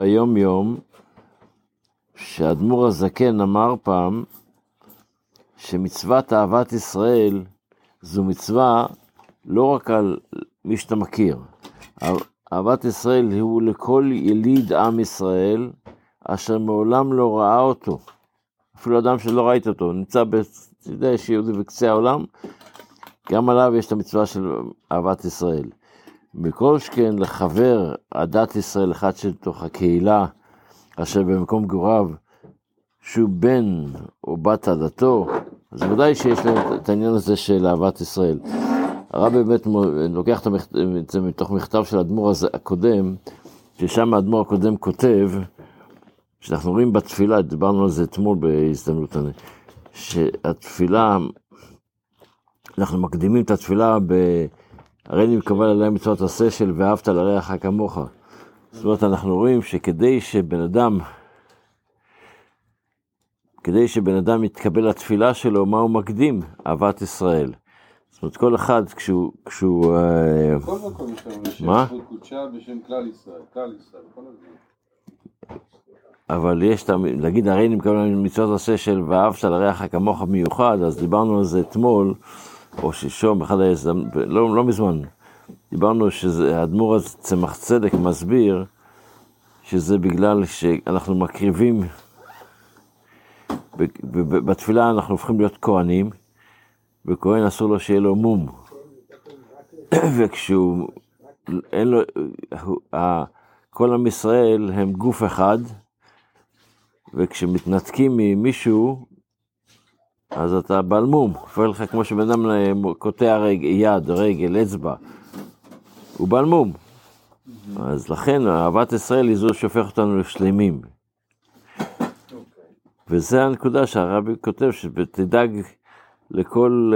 היום יום, שאדמו"ר הזקן אמר פעם, שמצוות אהבת ישראל זו מצווה לא רק על מי שאתה מכיר. אהבת ישראל הוא לכל יליד עם ישראל, אשר מעולם לא ראה אותו. אפילו אדם שלא ראית אותו, נמצא, ב... אתה יודע, יש יהודי בקצה העולם, גם עליו יש את המצווה של אהבת ישראל. מכל שכן לחבר עדת ישראל, אחד שתוך הקהילה, אשר במקום גוריו, שהוא בן או בת עדתו, אז ודאי שיש להם את העניין הזה של אהבת ישראל. הרב באמת לוקח את זה מתוך מכתב של האדמו"ר הקודם, ששם האדמו"ר הקודם כותב, שאנחנו רואים בתפילה, דיברנו על זה אתמול בהזדמנות, שהתפילה, אנחנו מקדימים את התפילה ב... הרי אני מקבל עליהם מצוות עשה של ואהבת לרעך כמוך. זאת אומרת, אנחנו רואים שכדי שבן אדם, כדי שבן אדם יתקבל לתפילה שלו, מה הוא מקדים? אהבת ישראל. זאת אומרת, כל אחד כשהוא... כשהוא אה, בכל מקום יש לנו שם קודשה בשם כלל ישראל, כלל ישראל, כל הזמן. אבל יש, להגיד, הרי אני מקבל מצוות עשה של ואהבת לרעך כמוך מיוחד, אז דיברנו על זה אתמול, או שלשום, אחד ההזדמנות, לא, לא מזמן, דיברנו שהאדמו"ר צמח צדק, מסביר שזה בגלל שאנחנו מקריבים, בתפילה אנחנו הופכים להיות כהנים, וכהן אסור לו שיהיה לו מום. וכשהוא, אין לו, כל עם ישראל הם גוף אחד, וכשמתנתקים ממישהו, אז אתה בעל מום, לך כמו שבן אדם קוטע רג, יד, רגל, אצבע, הוא בעל מום. אז לכן אהבת ישראל היא זו שהופך אותנו לשלמים. וזה הנקודה שהרבי כותב, שתדאג לכל,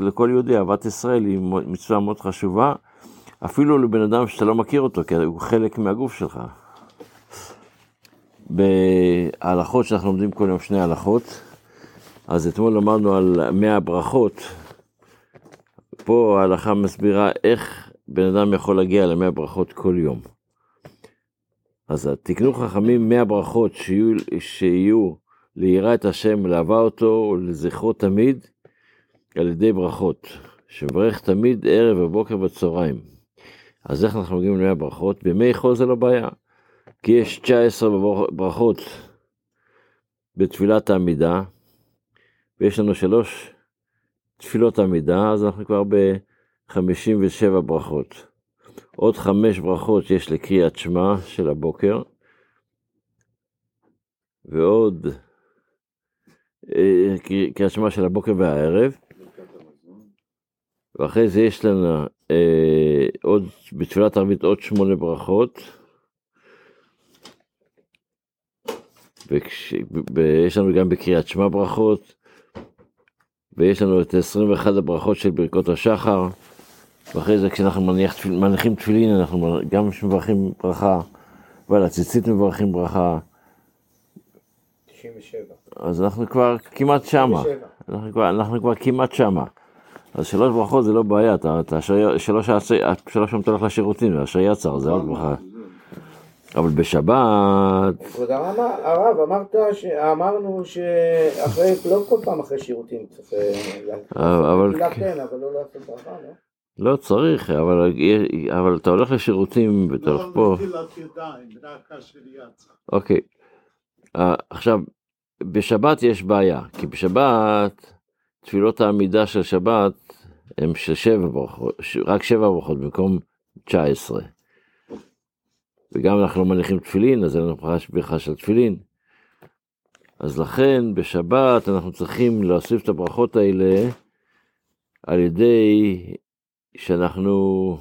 לכל יהודי, אהבת ישראל היא מצווה מאוד חשובה, אפילו לבן אדם שאתה לא מכיר אותו, כי הוא חלק מהגוף שלך. בהלכות שאנחנו לומדים כל יום שני הלכות, אז אתמול למדנו על מאה הברכות. פה ההלכה מסבירה איך בן אדם יכול להגיע למאה ברכות כל יום. אז תקנו חכמים מאה ברכות שיהיו, שיהיו ליראה את השם, לאהבה אותו ולזכרו תמיד על ידי ברכות. שברך תמיד ערב ובוקר וצהריים. אז איך אנחנו מגיעים למאה ברכות? בימי חול זה לא בעיה. כי יש 19 ברכות בתפילת העמידה, ויש לנו שלוש תפילות עמידה, אז אנחנו כבר ב-57 ברכות. עוד חמש ברכות שיש לקריאת שמע של הבוקר, ועוד אה, קריאת שמע של הבוקר והערב, ואחרי זה יש לנו אה, עוד, בתפילת ערבית עוד שמונה ברכות, ויש לנו גם בקריאת שמע ברכות, ויש לנו את 21 הברכות של ברכות השחר, ואחרי זה כשאנחנו מניח, מניחים תפילין, אנחנו גם מברכים ברכה, ועל הציצית מברכים ברכה. 97. אז אנחנו כבר כמעט שמה. אנחנו כבר, אנחנו כבר כמעט שמה. אז שלוש ברכות זה לא בעיה, אתה, אתה שלוש פעמים אתה הולך לשירותים, והשעי יצר, זה עוד ברכה. אבל בשבת... כבוד הרב, אמרת, אמרנו שאחרי, לא כל פעם אחרי שירותים צריך... אה, אבל... כן, אבל לא לעשות ברכה, לא? לא צריך, אבל, אבל אתה הולך לשירותים ואתה הולך פה... אוקיי. אה, עכשיו, בשבת יש בעיה, כי בשבת, תפילות העמידה של שבת הם של שבע ברכות, רק שבע ברכות במקום 19. וגם אנחנו לא מניחים תפילין, אז אין לנו ברכה של תפילין. אז לכן בשבת אנחנו צריכים להוסיף את הברכות האלה על ידי שאנחנו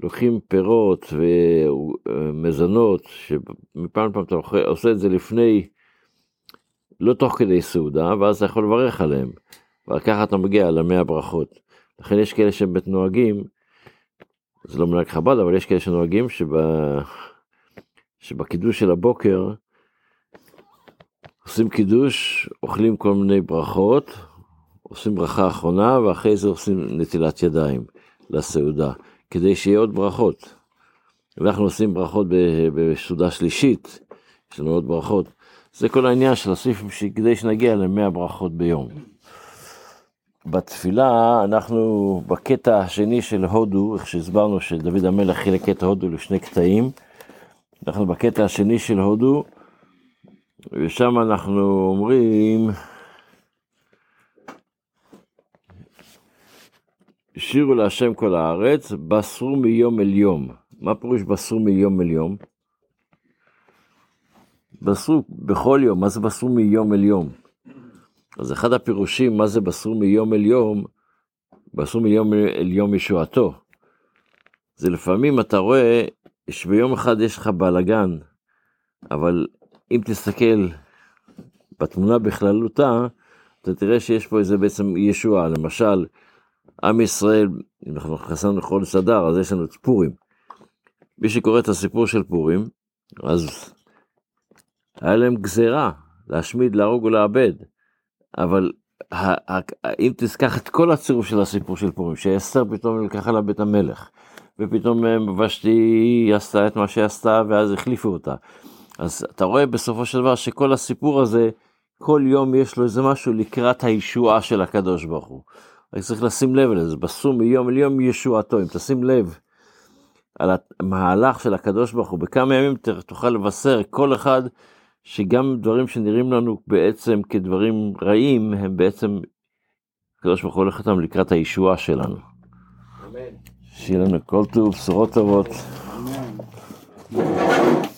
לוקחים פירות ומזונות, שמפעם לפעם אתה עושה את זה לפני, לא תוך כדי סעודה, ואז אתה יכול לברך עליהם. וככה אתה מגיע למאה ברכות. לכן יש כאלה שבאמת נוהגים זה לא מנהג חב"ד, אבל יש כאלה שנוהגים שבה... שבקידוש של הבוקר עושים קידוש, אוכלים כל מיני ברכות, עושים ברכה אחרונה, ואחרי זה עושים נטילת ידיים לסעודה, כדי שיהיה עוד ברכות. אנחנו עושים ברכות בסעודה שלישית, יש לנו עוד ברכות. זה כל העניין של הסעיפים כדי שנגיע ל-100 ברכות ביום. בתפילה אנחנו בקטע השני של הודו, איך שהסברנו שדוד המלך חילק את הודו לשני קטעים, אנחנו בקטע השני של הודו, ושם אנחנו אומרים, שירו להשם כל הארץ, בסרו מיום אל יום. מה פירוש בסרו מיום אל יום? בסרו בכל יום, מה זה בסרו מיום אל יום? אז אחד הפירושים, מה זה בסרו מיום אל יום, בסרו מיום אל יום ישועתו. זה לפעמים אתה רואה שביום אחד יש לך בלאגן, אבל אם תסתכל בתמונה בכללותה, אתה תראה שיש פה איזה בעצם ישועה. למשל, עם ישראל, אם אנחנו חסרנו לחודש אדר, אז יש לנו את פורים. מי שקורא את הסיפור של פורים, אז היה להם גזירה, להשמיד, להרוג ולאבד. אבל אם תזכח את כל הצירוף של הסיפור של פורים, שאסתר פתאום לקחה לה בית המלך, ופתאום אה, ושתי עשתה את מה שעשתה, ואז החליפו אותה. אז אתה רואה בסופו של דבר שכל הסיפור הזה, כל יום יש לו איזה משהו לקראת הישועה של הקדוש ברוך הוא. רק צריך לשים לב לזה, בסור מיום אל יום ישועתו, אם תשים לב על המהלך של הקדוש ברוך הוא, בכמה ימים תוכל לבשר כל אחד שגם דברים שנראים לנו בעצם כדברים רעים, הם בעצם, הקדוש ברוך הוא הולך איתם לקראת הישועה שלנו. אמן. שיהיה לנו כל טוב, בשורות טובות. אמן.